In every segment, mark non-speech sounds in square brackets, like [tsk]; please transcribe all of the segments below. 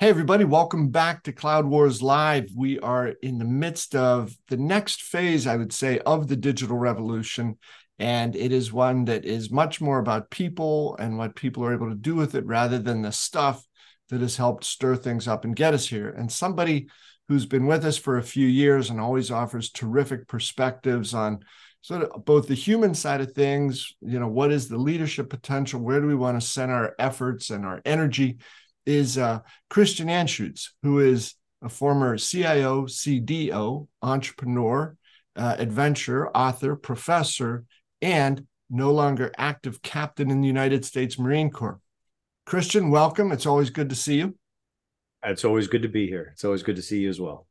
Hey, everybody, welcome back to Cloud Wars Live. We are in the midst of the next phase, I would say, of the digital revolution. And it is one that is much more about people and what people are able to do with it rather than the stuff that has helped stir things up and get us here. And somebody who's been with us for a few years and always offers terrific perspectives on sort of both the human side of things, you know, what is the leadership potential? Where do we want to send our efforts and our energy? Is uh, Christian Anschuetz, who is a former CIO, CDO, entrepreneur, uh, adventurer, author, professor, and no longer active captain in the United States Marine Corps. Christian, welcome. It's always good to see you. It's always good to be here. It's always good to see you as well.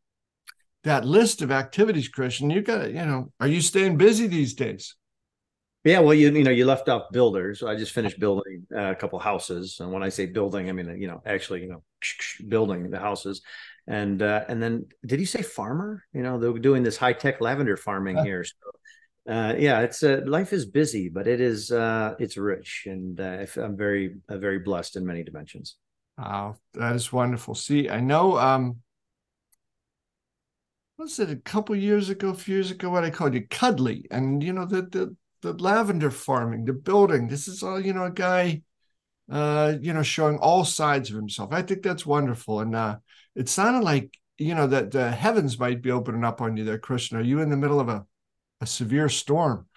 That list of activities, Christian, you got you know, are you staying busy these days? Yeah, well, you you know, you left off builders. I just finished building uh, a couple houses, and when I say building, I mean you know actually you know [tsk] building the houses, and uh, and then did you say farmer? You know, they're doing this high tech lavender farming here. So, uh, yeah, it's uh, life is busy, but it is uh, it's rich, and uh, I'm very uh, very blessed in many dimensions. Wow, that is wonderful. See, I know. um was it a couple years ago, a few years ago, what I called you cuddly, and you know the the the lavender farming, the building. This is all, you know, a guy, uh, you know, showing all sides of himself. I think that's wonderful. And uh, it sounded like, you know, that the heavens might be opening up on you there, Christian. Are you in the middle of a, a severe storm?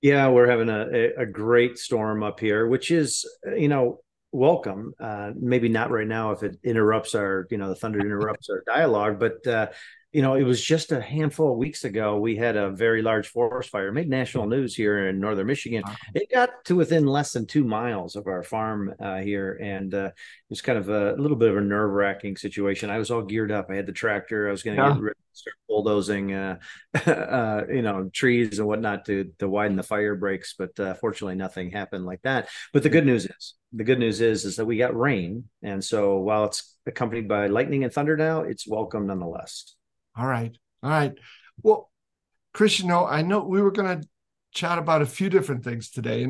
Yeah, we're having a, a great storm up here, which is, you know, welcome. Uh, maybe not right now if it interrupts our, you know, the thunder interrupts our dialogue, but uh, you know, it was just a handful of weeks ago. We had a very large forest fire, made national news here in northern Michigan. It got to within less than two miles of our farm uh, here, and uh, it was kind of a, a little bit of a nerve wracking situation. I was all geared up. I had the tractor. I was going to yeah. get start bulldozing, uh, [laughs] uh, you know, trees and whatnot to to widen the fire breaks. But uh, fortunately, nothing happened like that. But the good news is, the good news is, is that we got rain, and so while it's accompanied by lightning and thunder now, it's welcome nonetheless. All right. All right. Well, Christian, know, I know we were going to chat about a few different things today.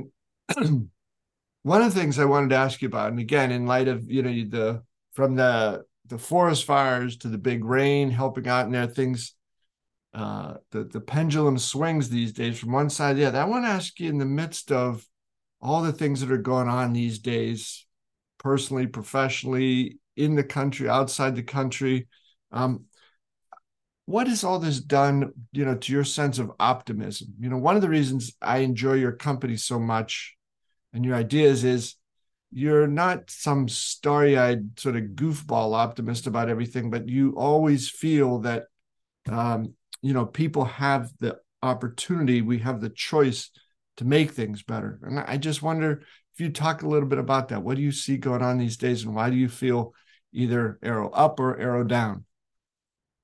And [clears throat] one of the things I wanted to ask you about, and again, in light of, you know, the, from the, the forest fires to the big rain helping out in there, things, uh, the, the pendulum swings these days from one side to the other. I want to ask you in the midst of all the things that are going on these days, personally, professionally, in the country, outside the country, um, what has all this done you know to your sense of optimism? You know one of the reasons i enjoy your company so much and your ideas is you're not some starry-eyed sort of goofball optimist about everything but you always feel that um, you know people have the opportunity we have the choice to make things better. And i just wonder if you talk a little bit about that. What do you see going on these days and why do you feel either arrow up or arrow down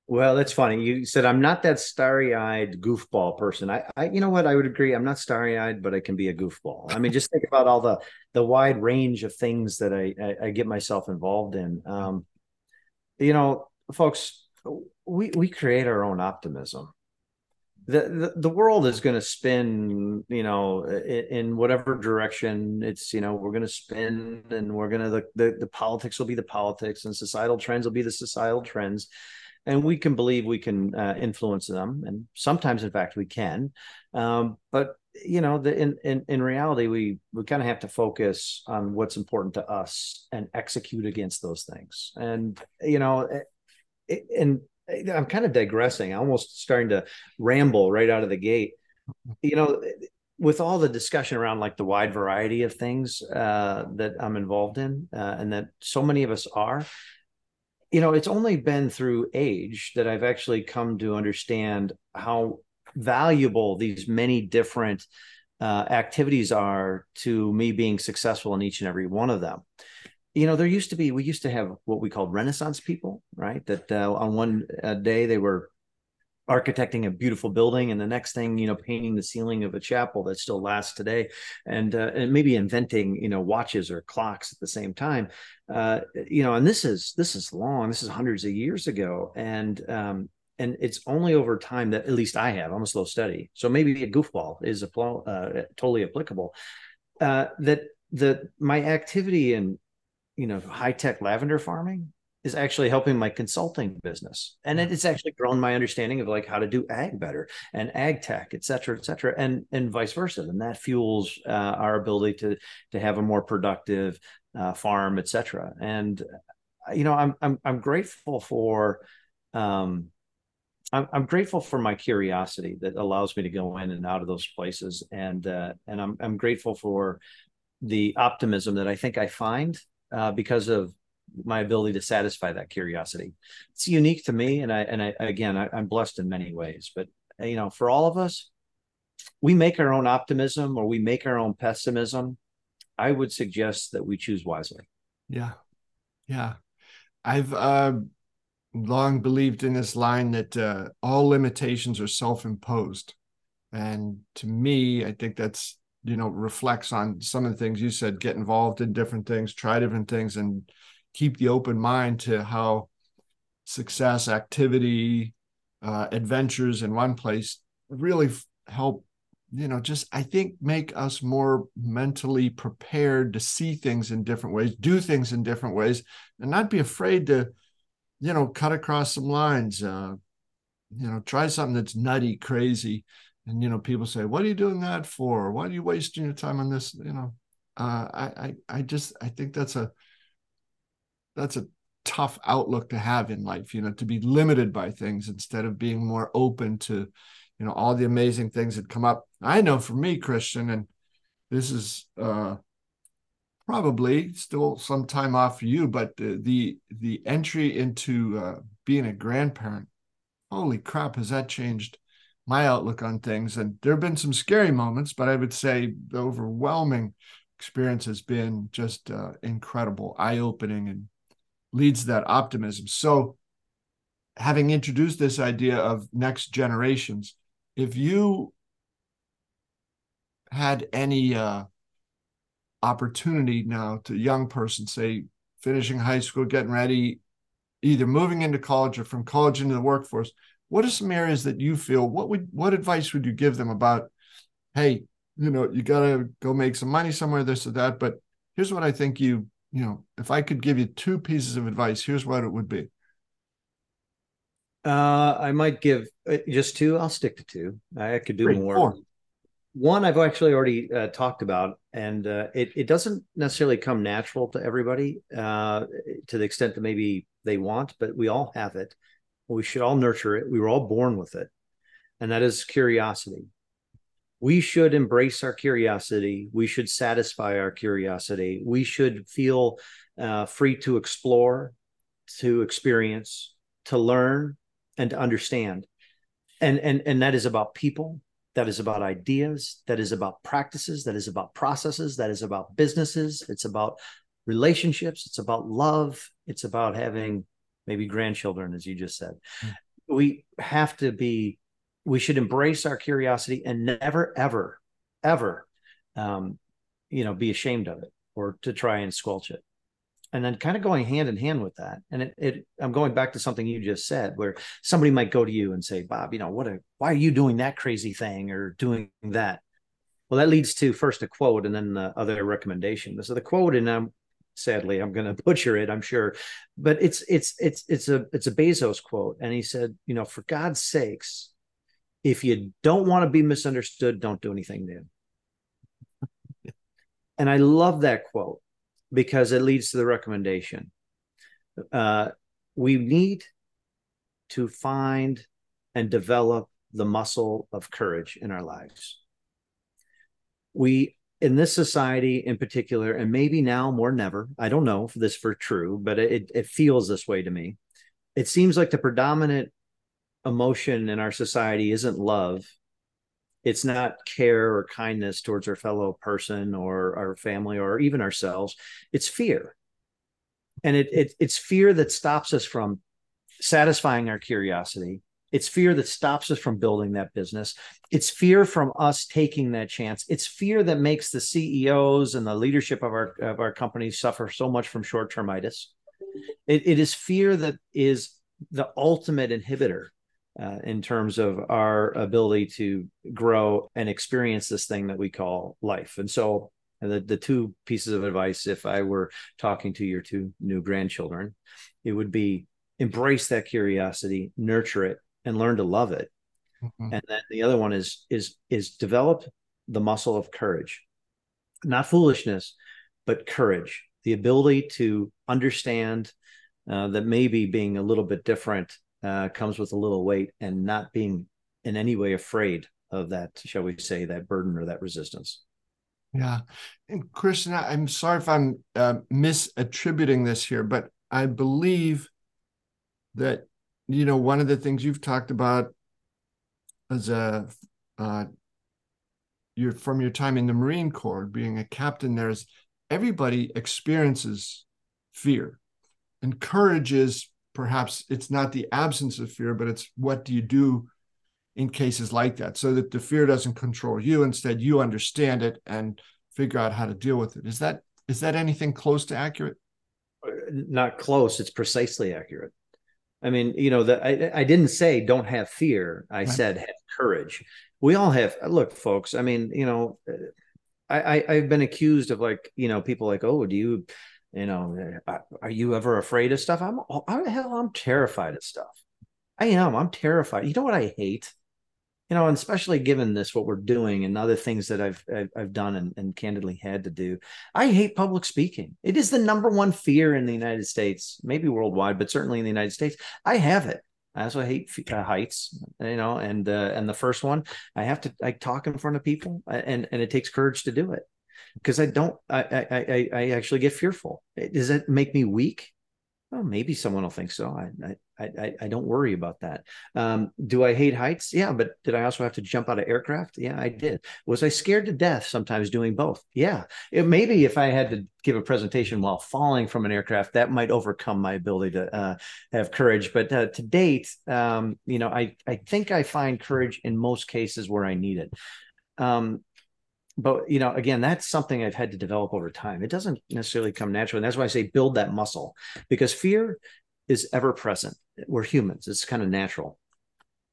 well, that's funny. You said I'm not that starry-eyed goofball person. I, I, you know what? I would agree. I'm not starry-eyed, but I can be a goofball. I mean, just think about all the the wide range of things that I I, I get myself involved in. Um, you know, folks, we we create our own optimism. The, the, the world is going to spin, you know, in, in, whatever direction it's, you know, we're going to spin and we're going to, the, the, the politics will be the politics and societal trends will be the societal trends and we can believe we can uh, influence them, and sometimes, in fact, we can. Um, but you know, the, in in in reality, we we kind of have to focus on what's important to us and execute against those things. And you know, it, and I'm kind of digressing, almost starting to ramble right out of the gate. You know, with all the discussion around like the wide variety of things uh, that I'm involved in, uh, and that so many of us are, you know, it's only been through age that I've actually come to understand how valuable these many different uh, activities are to me being successful in each and every one of them. You know, there used to be, we used to have what we called Renaissance people, right? That uh, on one uh, day they were architecting a beautiful building and the next thing you know painting the ceiling of a chapel that still lasts today and uh, and maybe inventing you know watches or clocks at the same time uh, you know and this is this is long this is hundreds of years ago and um, and it's only over time that at least I have. I'm a slow study, so maybe a goofball is a, uh, totally applicable. Uh, that the my activity in you know high tech lavender farming is actually helping my consulting business. And it's actually grown my understanding of like how to do ag better and ag tech et cetera et cetera and and vice versa. And that fuels uh, our ability to to have a more productive uh, farm et cetera. And you know i'm i'm, I'm grateful for um I'm, I'm grateful for my curiosity that allows me to go in and out of those places. And uh, and I'm I'm grateful for the optimism that I think I find uh, because of my ability to satisfy that curiosity. It's unique to me, and I and I again I, I'm blessed in many ways. But you know, for all of us, we make our own optimism or we make our own pessimism. I would suggest that we choose wisely. Yeah, yeah. I've uh, long believed in this line that uh, all limitations are self-imposed, and to me, I think that's you know reflects on some of the things you said. Get involved in different things, try different things, and keep the open mind to how success, activity, uh, adventures in one place really help you know just i think make us more mentally prepared to see things in different ways do things in different ways and not be afraid to you know cut across some lines uh you know try something that's nutty crazy and you know people say what are you doing that for? Why are you wasting your time on this? You know uh i i, I just i think that's a that's a tough outlook to have in life you know to be limited by things instead of being more open to you know all the amazing things that come up. I know for me christian and this is uh probably still some time off for you but the the, the entry into uh, being a grandparent holy crap has that changed my outlook on things? And there have been some scary moments but i would say the overwhelming experience has been just uh, incredible eye-opening and leads that optimism. So, having introduced this idea of next generations, if you had any uh, opportunity now to young person, say finishing high school, getting ready, either moving into college or from college into the workforce, what are some areas that you feel? What would what advice would you give them about? Hey, you know, you got to go make some money somewhere, this or that. But here's what I think you you know, if I could give you two pieces of advice, here's what it would be. Uh, I might give uh, just two. I'll stick to two. I could do more. Four. One I've actually already uh, talked about, and uh, it it doesn't necessarily come natural to everybody uh, to the extent that maybe they want, but we all have it. We should all nurture it. We were all born with it, and that is curiosity we should embrace our curiosity. We should satisfy our curiosity. We should feel uh, free to explore, to experience, to learn, and to understand. And, and, and that is about people. That is about ideas. That is about practices. That is about processes. That is about businesses. It's about relationships. It's about love. It's about having maybe grandchildren, as you just said. Mm. We have to be we should embrace our curiosity and never, ever, ever, um, you know, be ashamed of it or to try and squelch it. And then kind of going hand in hand with that. And it, it I'm going back to something you just said, where somebody might go to you and say, Bob, you know, what a, why are you doing that crazy thing or doing that? Well, that leads to first a quote and then the other recommendation. So the quote, and I'm sadly I'm going [laughs] to butcher it, I'm sure, but it's it's it's it's a it's a Bezos quote, and he said, you know, for God's sakes, if you don't want to be misunderstood, don't do anything new. [laughs] and I love that quote because it leads to the recommendation. Uh, we need to find and develop the muscle of courage in our lives. We, in this society in particular, and maybe now more than ever, I don't know if this for true, but it, it feels this way to me. It seems like the predominant emotion in our society isn't love. It's not care or kindness towards our fellow person or our family or even ourselves. It's fear. And it, it it's fear that stops us from satisfying our curiosity. It's fear that stops us from building that business. It's fear from us taking that chance. It's fear that makes the ceos and the leadership of our of our companies suffer so much from short-termitis. It, it is fear that is the ultimate inhibitor uh, in terms of our ability to grow and experience this thing that we call life. And so And the, the two pieces of advice, if I were talking to your two new grandchildren, it would be embrace that curiosity, nurture it, and learn to love it. Mm-hmm. And then the other one is is is develop the muscle of courage, not foolishness, but courage, the ability to understand uh, that maybe being a little bit different uh, comes with a little weight, and not being in any way afraid of that, shall we say, that burden or that resistance. Yeah. And Christian, I'm sorry if I'm uh, misattributing this here, but I believe that, you know, one of the things you've talked about as a, uh, you're from your time in the Marine Corps, being a captain, there's everybody experiences fear. And courage is perhaps it's not the absence of fear, but it's what do you do in cases like that so that the fear doesn't control you. Instead you understand it and figure out how to deal with it. Is that is that anything close to accurate? Uh, not close. It's precisely accurate. I mean you know that I, I didn't say don't have fear. I right. said have courage. We all have look folks i mean you know uh, I, I have been accused of like you know people like oh do you you know are you ever afraid of stuff i'm I, hell i'm terrified of stuff i am i'm terrified you know what i hate you know, and especially given this, what we're doing and other things that I've I've, I've done and, and, candidly had to do, I hate public speaking. It is the number one fear in the United States, maybe worldwide, but certainly in the United States. I have it. I also hate uh, heights, you know, and uh, and the first one, I have to I talk in front of people, and and it takes courage to do it because I don't I I I, actually get fearful. Does that make me weak? Well, maybe someone will think so. I, I, I, I don't worry about that. Um, do I hate heights? Yeah, but did I also have to jump out of aircraft? Yeah, I did. Was I scared to death sometimes doing both? Yeah. It, maybe if I had to give a presentation while falling from an aircraft, that might overcome my ability to uh, have courage. But uh, to date, um, you know, I, I think I find courage in most cases where I need it. Um, but you know again that's something i've had to develop over time. It doesn't necessarily come naturally and that's why i say build that muscle because fear is ever present. We're humans. It's kind of natural.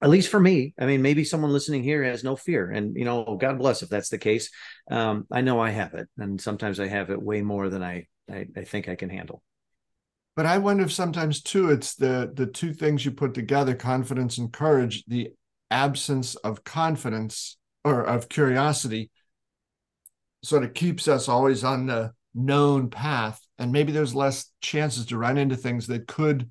At least for me. I mean maybe someone listening here has no fear and you know god bless if that's the case. Um, i know i have it and sometimes i have it way more than I, I i think i can handle. But i wonder if sometimes too it's the the two things you put together confidence and courage the absence of confidence or of curiosity sort of keeps us always on the known path. And maybe there's less chances to run into things that could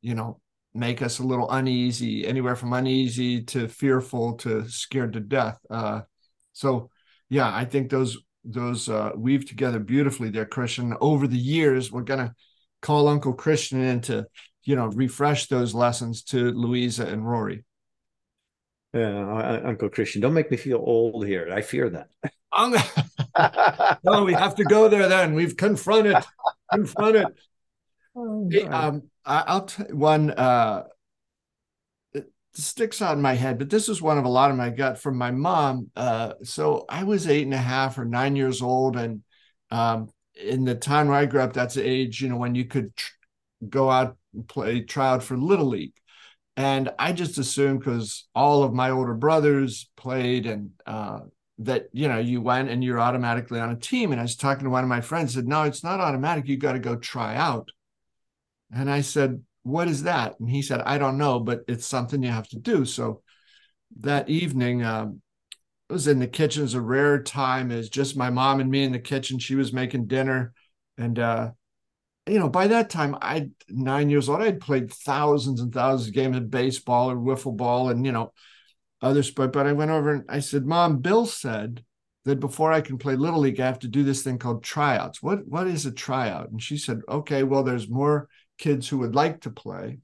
you know make us a little uneasy anywhere from uneasy to fearful to scared to death. Uh, so yeah i think those those uh, weave together beautifully there christian over the years we're going to call uncle christian in to you know refresh those lessons to louisa and rory. Yeah uncle christian don't make me feel old here. I fear that [laughs] [laughs] no, we have to go there then. We've confronted, confronted. Oh, hey, um, I, will tell one. Uh, it sticks out in my head, but this is one of a lot of my gut from my mom. Uh, so I was eight and a half or nine years old, and um, in the time where I grew up, that's the age you know when you could tr- go out and play try out for little league. And I just assumed because all of my older brothers played and uh, that you know you went and you're automatically on a team. And i was talking to one of my friends said no it's not automatic. You got to go try out. And i said what is that? And he said i don't know but it's something you have to do. So that evening um, it was in the kitchen. It was a rare time. Is just my mom and me in the kitchen. She was making dinner. And uh, you know by that time i nine years old i'd played thousands and thousands of games of baseball or wiffle ball and you know other sport. But I went over and I said, Mom, Bill said that before I can play Little League, I have to do this thing called tryouts. What what is a tryout? And she said, Okay, well, there's more kids who would like to play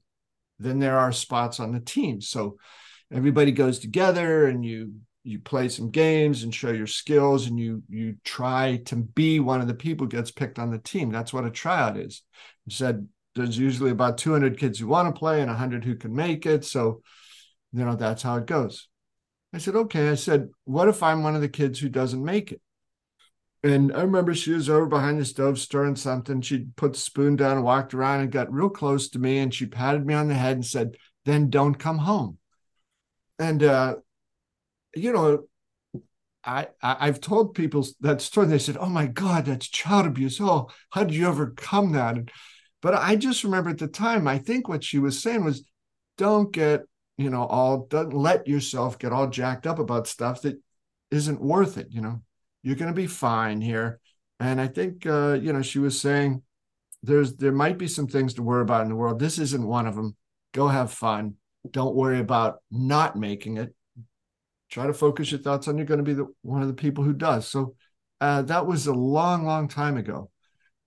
than there are spots on the team. So everybody goes together and you you play some games and show your skills and you you try to be one of the people gets picked on the team. That's what a tryout is. Said there's usually about 200 kids who want to play and 100 who can make it. So, you know, that's how it goes. I said, okay. I said, what if I'm one of the kids who doesn't make it? And I remember she was over behind the stove stirring something. She put the spoon down and walked around and got real close to me and she patted me on the head and said, then don't come home. And, uh, you know, I, I have told people that story. They said, "Oh my God, that's child abuse. Oh, how did you overcome that?" But I just remember at the time, I think what she was saying was, "Don't get you know all don't let yourself get all jacked up about stuff that isn't worth it. You know, you're going to be fine here." And I think uh, you know she was saying, "There's there might be some things to worry about in the world. This isn't one of them. Go have fun. Don't worry about not making it." try to focus your thoughts on you're going to be the, one of the people who does so uh, that was a long long time ago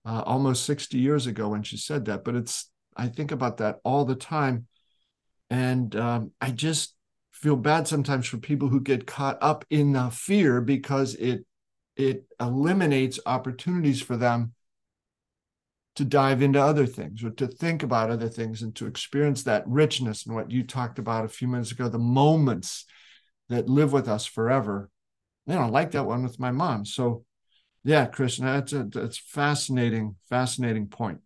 uh, almost 60 years ago when she said that but it's i think about that all the time and um, i just feel bad sometimes for people who get caught up in the fear because it it eliminates opportunities for them to dive into other things or to think about other things and to experience that richness and what you talked about a few minutes ago the moments that live with us forever. I don't like that one with my mom. So, yeah, Christian, that's a that's fascinating, fascinating point.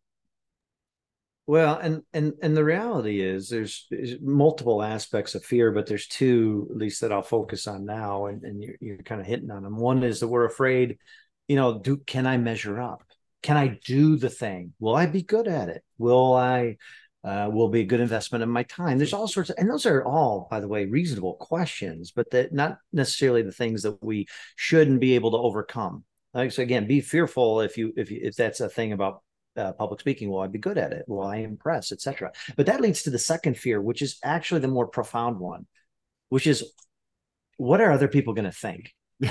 Well, and and and the reality is there's, there's, multiple aspects of fear, but there's two at least that I'll focus on now, and, and you're, you're kind of hitting on them. One is that we're afraid, you know, do can I measure up? Can I do the thing? Will I be good at it? Will I uh, will be a good investment of my time. There's all sorts of, and those are all, by the way, reasonable questions, but that not necessarily the things that we shouldn't be able to overcome. Like so, again, be fearful if you if you, if that's a thing about uh, public speaking. Will I be good at it? Will I impress, etc. But that leads to the second fear, which is actually the more profound one, which is what are other people going to think? [laughs]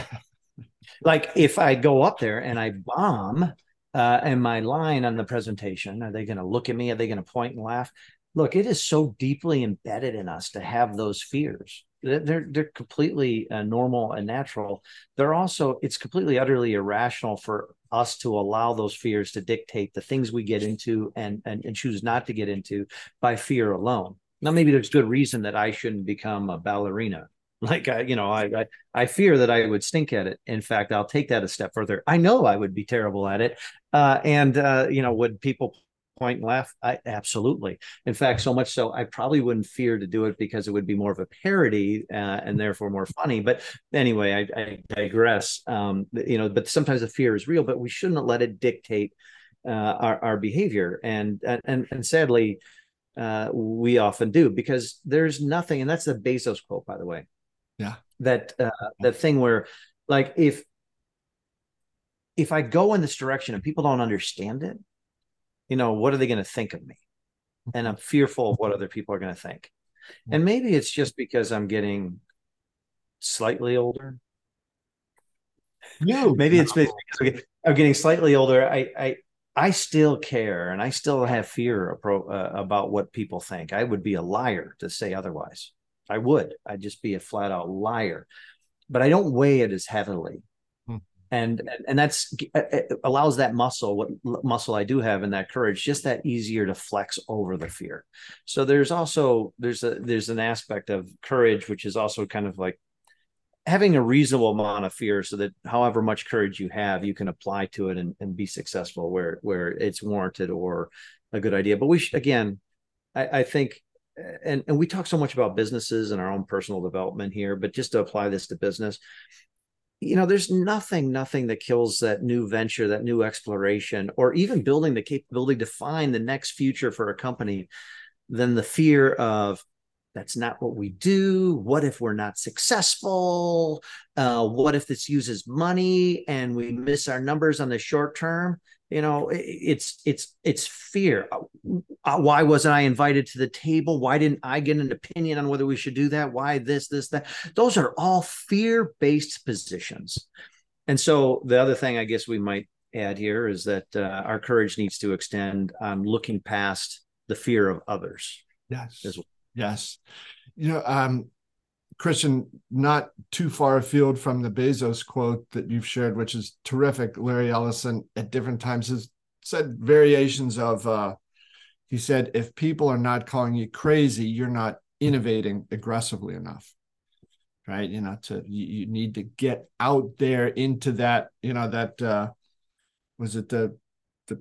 like if I go up there and I bomb uh, and my line on the presentation are they going to look at me are they going to point and laugh look it is so deeply embedded in us to have those fears they're they're completely uh, normal and natural they're also it's completely utterly irrational for us to allow those fears to dictate the things we get into and, and and choose not to get into by fear alone now maybe there's good reason that i shouldn't become a ballerina [laughs] like I, you know, I, I, I fear that I would stink at it. In fact, I'll take that a step further. I know I would be terrible at it. Uh, and uh, you know, would people point and laugh? I absolutely. In fact, so much so I probably wouldn't fear to do it because it would be more of a parody uh, and therefore more funny. But anyway, I, I digress. Um, you know, but sometimes the fear is real, but we shouldn't let it dictate uh, our, our behavior. And and and sadly, uh, we often do because there's nothing. And that's the Bezos quote, by the way yeah that uh, that thing where like if if i go in this direction and people don't understand it you know what are they going to think of me and i'm fearful of what other people are going to think [laughs] and maybe it's just because i'm getting slightly older no [laughs] maybe it's because i'm getting slightly older i i I still care and I still have fear uh, about what people think. I would be a liar to say otherwise. I would. I'd just be a flat out liar. But I don't weigh it as heavily. And and that's uh, it allows that muscle, what muscle I do have, and that courage, just that easier to flex over the fear. So there's also there's a there's an aspect of courage, which is also kind of like having a reasonable amount of fear so that however much courage you have you can apply to it and, and be successful where where it's warranted or a good idea but we should, again I, I think uh, and, and we talk so much about businesses and our own personal development here, but just to apply this to business, you know, there's nothing, nothing that kills that new venture, that new exploration, or even building the capability to find the next future for a company than the fear of that's not what we do. What if we're not successful? Uh, what if this uses money and we miss our numbers on the short term? You know it's it's it's fear. Uh, why wasn't i invited to the table? Why didn't i get an opinion on whether we should do that? Why this this that? Those are all fear based positions. And so the other thing i guess we might add here is that uh, our courage needs to extend on looking past the fear of others yes. well. yes. You know um Christian, not too far afield from the Bezos quote that you've shared, which is terrific. Larry Ellison at different times has said variations of, uh, he said, if people are not calling you crazy, you're not innovating aggressively enough. Right. You know, to you, you need to get out there into that, you know, that uh was it the the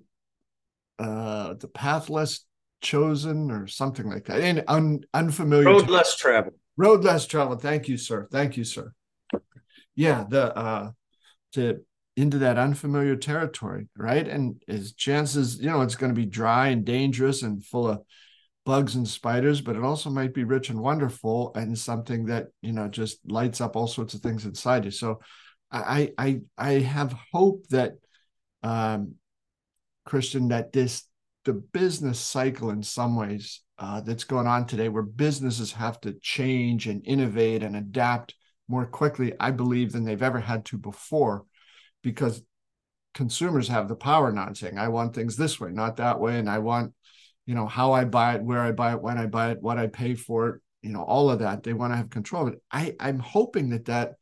uh the path less chosen or something like that. And un, unfamiliar road less traveled Road less traveled. Thank you, sir. Thank you, sir. yeah, the uh to into that unfamiliar territory, right? And his chances, you know, it's going to be dry and dangerous and full of bugs and spiders, but it also might be rich and wonderful and something that, you know, just lights up all sorts of things inside you. So I I I have hope that um Christian that this the business cycle in some ways uh, that's going on today where businesses have to change and innovate and adapt more quickly, I believe, than they've ever had to before because consumers have the power now saying, I want things this way, not that way. And I want, you know, how I buy it, where I buy it, when I buy it, what I pay for it, you know, all of that. They want to have control of it. I, I'm hoping that that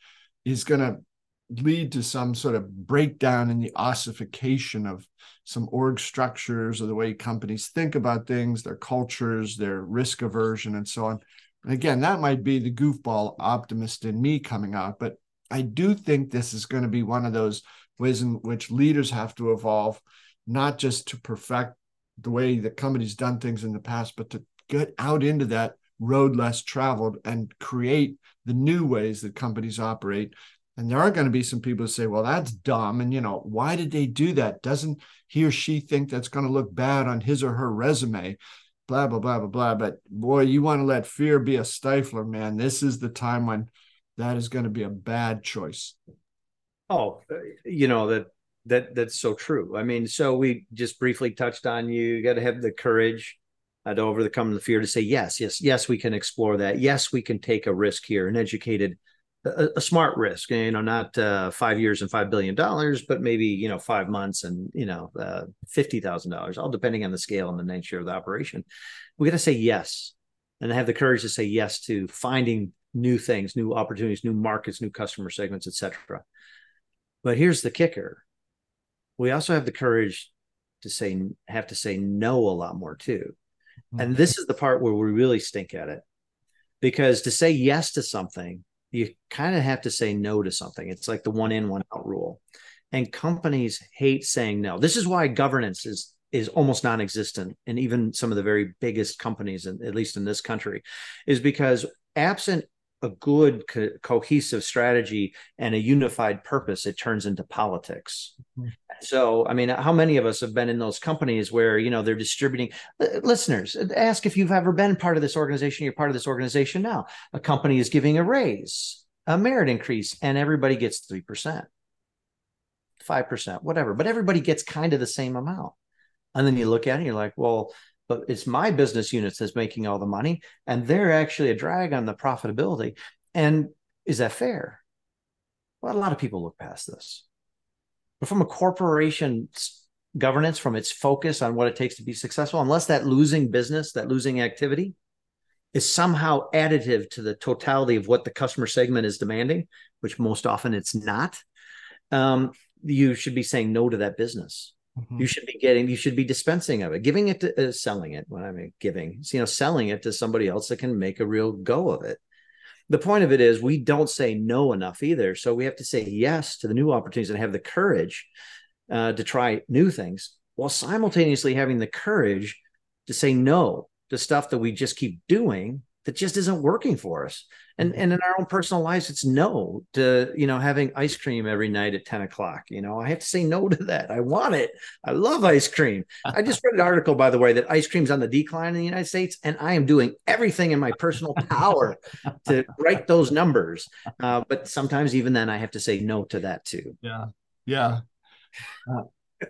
is going to lead to some sort of breakdown in the ossification of some org structures or the way companies think about things, their cultures, their risk aversion, and so on. And again, that might be the goofball optimist in me coming out, but I do think this is going to be one of those ways in which leaders have to evolve, not just to perfect the way the company's done things in the past, but to get out into that road less traveled and create the new ways that companies operate. And there are going to be some people who say, well, that's dumb. And, you know, why did they do that? Doesn't he or she think that's going to look bad on his or her resume? Blah, blah, blah, blah, blah. But boy, you want to let fear be a stifler, man. This is the time when that is going to be a bad choice. Oh, you know that that that's so true. I mean, so we just briefly touched on you. You got to have the courage uh, to overcome the fear to say yes, yes, yes. We can explore that. Yes, we can take a risk here, an educated, a, a smart risk. You know, not uh, five years and five billion dollars, but maybe you know five months and you know uh, fifty thousand dollars, all depending on the scale and the nature of the operation. We got to say yes, and have the courage to say yes to finding new things, new opportunities, new markets, new customer segments, etc. But here's the kicker. We also have the courage to say have to say no a lot more too. Mm-hmm. And this is the part where we really stink at it. Because to say yes to something, you kind of have to say no to something. It's like the one in, one out rule. And companies hate saying no. This is why governance is is almost non-existent and even some of the very biggest companies in, at least in this country is because absent a good co- cohesive strategy and a unified purpose it turns into politics mm-hmm. So i mean how many of us have been in those companies where you know they're distributing uh, listeners uh, ask if you've ever been part of this organization you're part of this organization now. A company is giving a raise a merit increase and everybody gets 3% 5% whatever but everybody gets kind of the same amount. And then you look at it and you're like well but it's my business units that's making all the money and they're actually a drag on the profitability. And is that fair? Well a lot of people look past this but from a corporation governance from its focus on what it takes to be successful unless that losing business that losing activity is somehow additive to the totality of what the customer segment is demanding which most often it's not um, you should be saying no to that business Mm-hmm. You should be getting, you should be dispensing of it, giving it to uh, selling it. When I mean giving, you know, selling it to somebody else that can make a real go of it. The point of it is we don't say no enough either. So we have to say yes to the new opportunities and have the courage uh, to try new things while simultaneously having the courage to say no to stuff that we just keep doing that just isn't working for us. And mm-hmm. and in our own personal lives, it's no to you know having ice cream every night at 10 o'clock. You know, I have to say no to that. I want it. I love ice cream. I just read an article, by the way, that ice cream's on the decline in the United States, and I am doing everything in my personal power to write those numbers. Uh, but sometimes even then I have to say no to that too. Yeah. Yeah. Uh,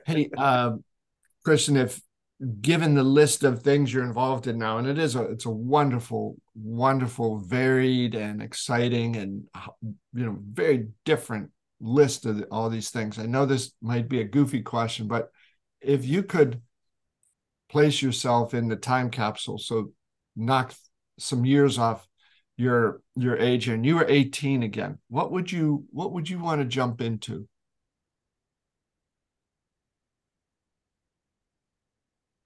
hey, uh, Christian, if given the list of things you're involved in now and it is a it's a wonderful wonderful varied and exciting and you know very different list of all these things i know this might be a goofy question but if you could place yourself in the time capsule so knock some years off your your age and you were 18 again what would you what would you want to jump into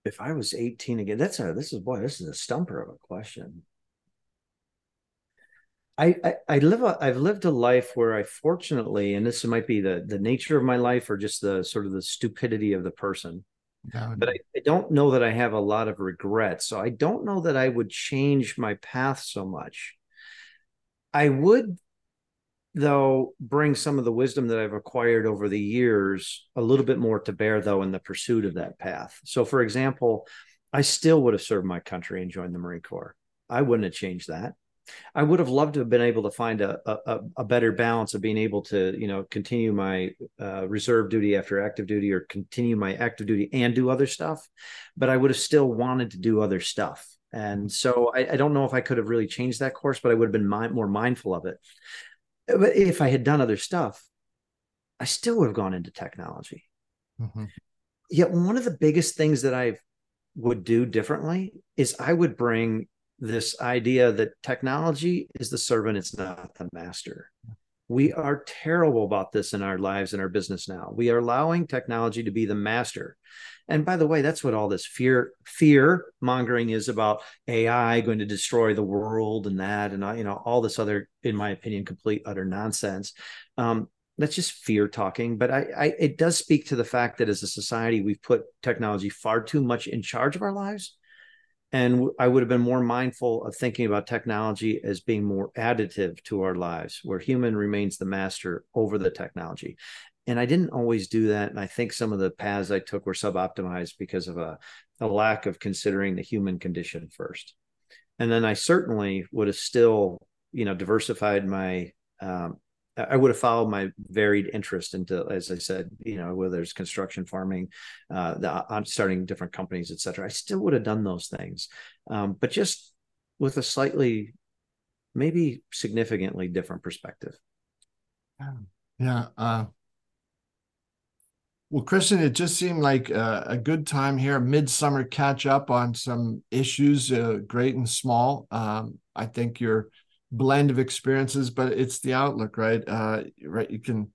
if I was 18 again, that's a this is boy, this is a stumper of a question. I, I, I live a I've lived a life where I fortunately, and this might be the the nature of my life or just the sort of the stupidity of the person. But I, I don't know that I have a lot of regrets. So I don't know that I would change my path so much. I would though bring some of the wisdom that I've acquired over the years a little bit more to bear though in the pursuit of that path. So for example, I still would have served my country and joined the Marine Corps. I wouldn't have changed that. I would have loved to have been able to find a, a, a better balance of being able to, you know, continue my uh, reserve duty after active duty or continue my active duty and do other stuff. But I would have still wanted to do other stuff. And so I, I don't know if I could have really changed that course, but I would have been more mindful of it. But if I had done other stuff, I still would have gone into technology. Mm-hmm. Yet one of the biggest things that I would do differently is I would bring this idea that technology is the servant, it's not the master. We are terrible about this in our lives and our business now. We are allowing technology to be the master. And by the way, that's what all this fear fear mongering is about AI going to destroy the world and that and you know all this other, in my opinion, complete utter nonsense. Um, that's just fear talking, but I, I it does speak to the fact that as a society we've put technology far too much in charge of our lives and I would have been more mindful of thinking about technology as being more additive to our lives, where human remains the master over the technology. And I didn't always do that. And I think some of the paths I took were sub-optimized because of a, a lack of considering the human condition first. And then I certainly would have still, you know, diversified my um, I would have followed my varied interest into, as I said, you know, whether it's construction, farming, uh, the, I'm starting different companies, et cetera. I still would have done those things, um, but just with a slightly, maybe significantly different perspective. Yeah. Uh, well, Christian, it just seemed like a, a good time here, midsummer catch up on some issues, uh, great and small. Um, I think you're blend of experiences, but it's the outlook, right? Uh, right. You can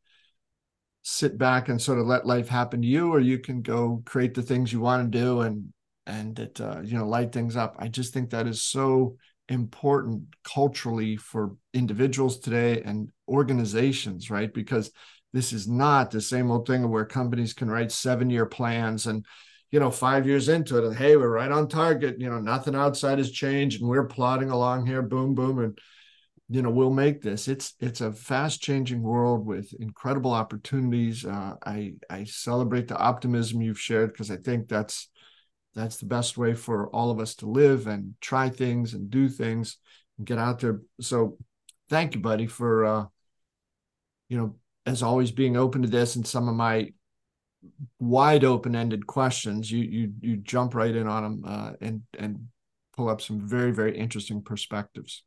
sit back and sort of let life happen to you, or you can go create the things you want to do and and it uh, you know light things up. I just think that is so important culturally for individuals today and organizations, right? Because this is not the same old thing where companies can write seven year plans and you know, five years into it, and hey, we're right on target. You know, nothing outside has changed, and we're plodding along here, boom, boom, and you know we'll make this. It's it's a fast changing world with incredible opportunities. Uh, i i celebrate the optimism you've shared because i think that's that's the best way for all of us to live and try things and do things and get out there. So thank you buddy for uh you know as always being open to this and some of my wide open ended questions. You you you jump right in on them uh, and and pull up some very very interesting perspectives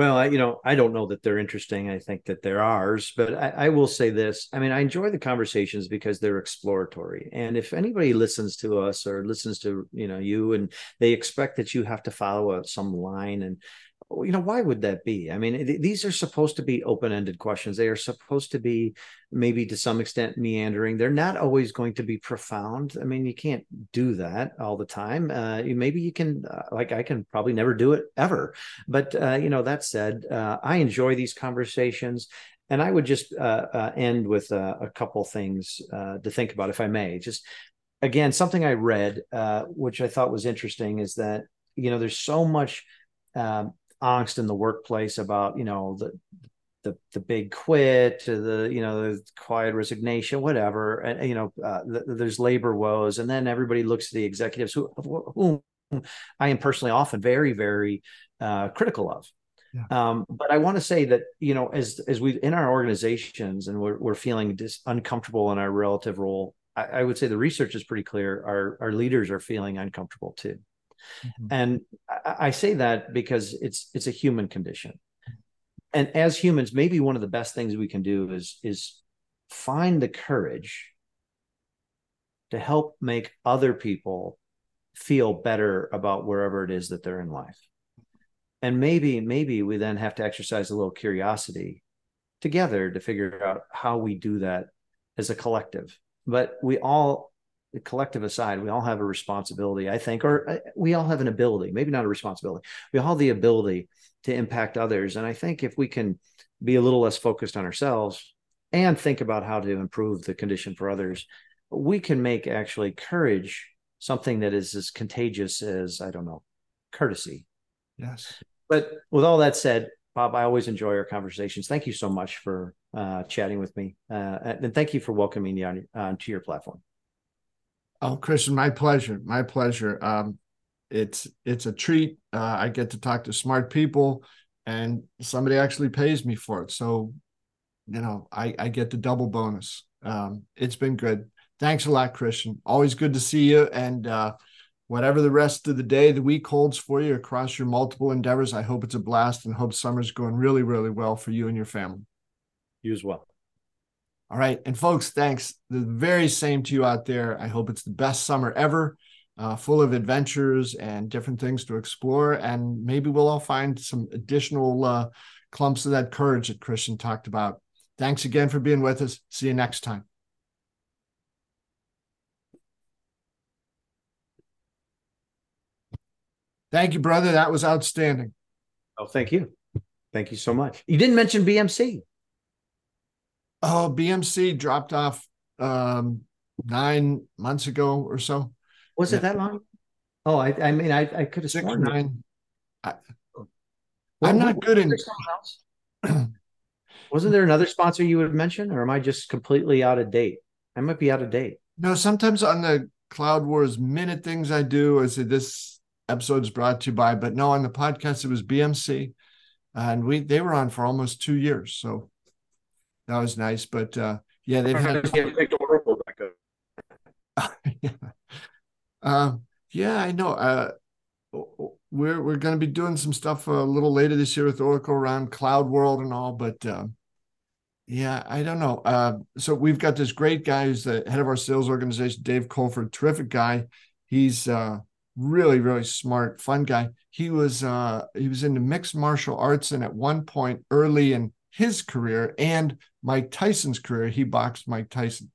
well, I, you know, I don't know that they're interesting. I think that they're ours, but I, I, will say this. I mean, I enjoy the conversations because they're exploratory. And if anybody listens to us or listens to, you know, you and they expect that you have to follow a, some line and you know why would that be? I mean these are supposed to be open-ended questions. They are supposed to be maybe to some extent meandering. They're not always going to be profound. I mean you can't do that all the time. Uh, maybe you can uh, like i can probably never do it ever. But uh, you know that said uh, i enjoy these conversations and i would just uh, uh, end with a couple things to think about if i may. Just again something i read which i thought was interesting is that you know there's so much um, angst in the workplace about you know the the the big quit to the you know the quiet resignation whatever and you know uh, the, there's labor woes and then everybody looks at the executives who whom I am personally often very very uh, critical of yeah. Um, but I want to say that you know, as as we in our organizations and we're we're feeling dis- uncomfortable in our relative role, I, I, would say the research is pretty clear. Our our leaders are feeling uncomfortable too. Mm-hmm. And I, I say that because it's it's a human condition. And as humans, maybe one of the best things we can do is is find the courage to help make other people feel better about wherever it is that they're in life. And maybe, maybe we then have to exercise a little curiosity together to figure out how we do that as a collective. But we all the collective aside, we all have a responsibility, I think, or uh, we all have an ability, maybe not a responsibility. We all have the ability to impact others. And I think if we can be a little less focused on ourselves and think about how to improve the condition for others, we can make actually courage something that is as contagious as, I don't know, courtesy. Yes. But with all that said, Bob. I always enjoy our conversations. Thank you so much for uh, chatting with me, uh, and thank you for welcoming me on uh, to your platform. Oh, Christian, my pleasure. My pleasure. Um, it's it's a treat. Uh, I get to talk to smart people, and somebody actually pays me for it. So, you know, I I get the double bonus. Um, it's been good. Thanks a lot, Christian. Always good to see you. And uh, whatever the rest of the day, the week holds for you across your multiple endeavors, I hope it's a blast and hope summer's going really, really well for you and your family. You as well. All right. And folks, thanks. The very same to you out there. I hope it's the best summer ever, uh, full of adventures and different things to explore. And maybe we'll all find some additional uh, clumps of that courage that Christian talked about. Thanks again for being with us. See you next time. Thank you, brother. That was outstanding. Oh, thank you. Thank you so much. You didn't mention BMC. Oh, BMC dropped off um, nine months ago or so. Was yeah. it that long? Oh, I, I mean, I, I could have Six sworn nine. I, am not good in. Wasn't there another sponsor you would mention, or am I just completely out of date? I might be out of date. No, sometimes on the Cloud Wars minute things I do, I say this episode is brought to you by, but no, on the podcast it was BMC, and we they were on for almost two years, so that was nice. But uh, yeah, they've had. [laughs] Oracle back up. [laughs] Yeah. Uh, yeah, I know. Uh, we're we're going to be doing some stuff a little later this year with Oracle around Cloud World and all, but uh, yeah, I don't know. Uh, so we've got this great guy who's the head of our sales organization, Dave Colford, terrific guy. He's uh, really, really smart, fun guy. He was uh, he was into mixed martial arts, and at one point early in his career and Mike Tyson's career, he boxed Mike Tyson,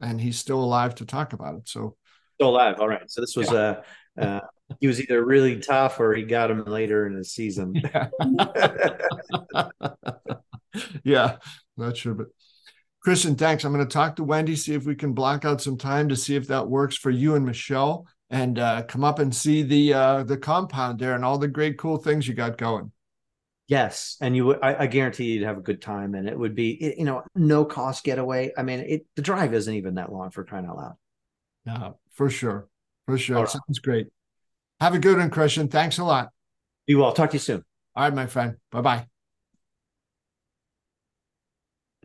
and he's still alive to talk about it. So still alive. All right. So this was yeah. uh, uh he was either really tough or he got him later in the season. [laughs] Yeah. yeah, not sure, but Christian, thanks. I'm going to talk to Wendy, see if we can block out some time to see if that works for you and Michelle, and uh, come up and see the uh, the compound there and all the great cool things you got going. Yes, and you, I, I guarantee you'd have a good time, and it would be, you know, no cost getaway. I mean, it the drive isn't even that long for crying out loud. No, for sure, for sure. Right. Sounds great. Have a good one, Christian. Thanks a lot. You will. Talk to you soon. All right, my friend. Bye bye.